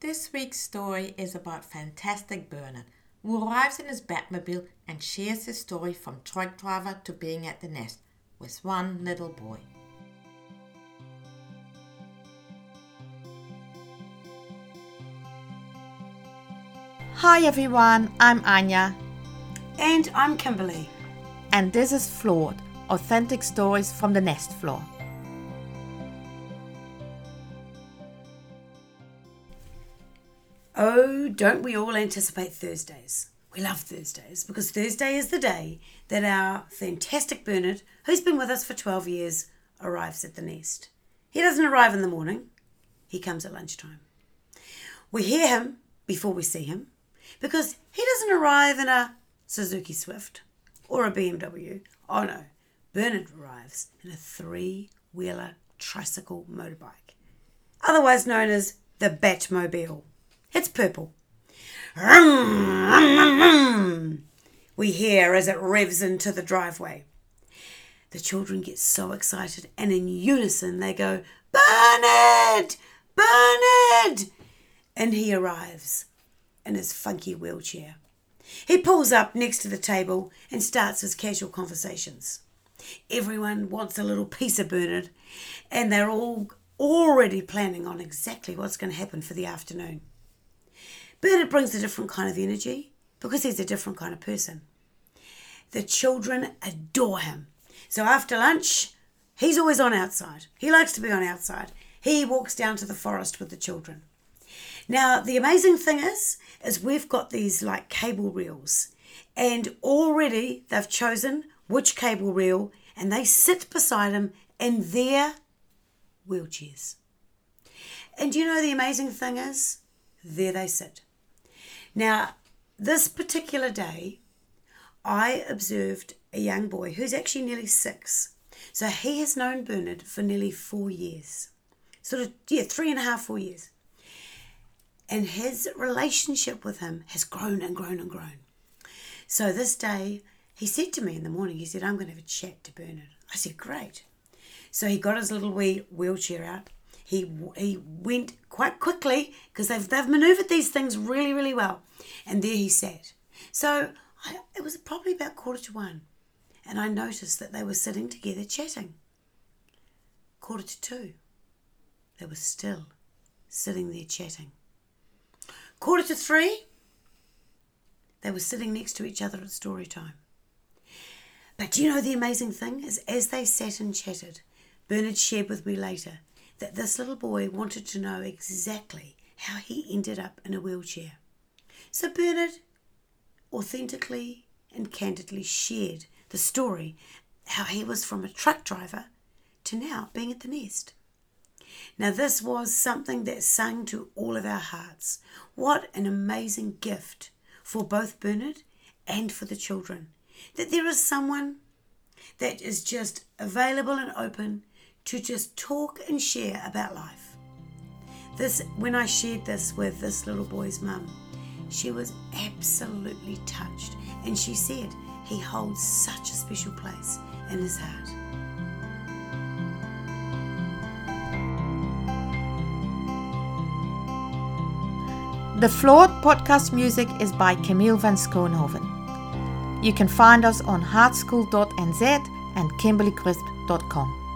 This week's story is about Fantastic Bernard, who arrives in his Batmobile and shares his story from truck driver to being at the nest with one little boy. Hi everyone, I'm Anya, And I'm Kimberly. and this is Flawed Authentic Stories from the Nest Floor. Oh, don't we all anticipate Thursdays? We love Thursdays because Thursday is the day that our fantastic Bernard, who's been with us for 12 years, arrives at the nest. He doesn't arrive in the morning, he comes at lunchtime. We hear him before we see him because he doesn't arrive in a Suzuki Swift or a BMW. Oh no, Bernard arrives in a three wheeler tricycle motorbike, otherwise known as the Batmobile. It's purple. We hear as it revs into the driveway. The children get so excited and in unison they go, Bernard! Bernard! And he arrives in his funky wheelchair. He pulls up next to the table and starts his casual conversations. Everyone wants a little piece of Bernard, and they're all already planning on exactly what's going to happen for the afternoon. Bernard brings a different kind of energy because he's a different kind of person. The children adore him. So after lunch, he's always on outside. He likes to be on outside. He walks down to the forest with the children. Now, the amazing thing is, is we've got these like cable reels, and already they've chosen which cable reel, and they sit beside him in their wheelchairs. And you know the amazing thing is, there they sit. Now, this particular day, I observed a young boy who's actually nearly six. So he has known Bernard for nearly four years. Sort of, yeah, three and a half, four years. And his relationship with him has grown and grown and grown. So this day, he said to me in the morning, he said, I'm going to have a chat to Bernard. I said, great. So he got his little wee wheelchair out. He, he went quite quickly because they've, they've maneuvered these things really, really well. And there he sat. So I, it was probably about quarter to one. And I noticed that they were sitting together chatting. Quarter to two. They were still sitting there chatting. Quarter to three. They were sitting next to each other at story time. But do you know the amazing thing is as they sat and chatted, Bernard shared with me later that this little boy wanted to know exactly how he ended up in a wheelchair. So Bernard authentically and candidly shared the story how he was from a truck driver to now being at the nest. Now, this was something that sang to all of our hearts. What an amazing gift for both Bernard and for the children that there is someone that is just available and open to just talk and share about life. This, when I shared this with this little boy's mum, she was absolutely touched and she said he holds such a special place in his heart. The Flawed podcast music is by Camille van Schoonhoven. You can find us on hartschool.nz and kimberlycrisp.com.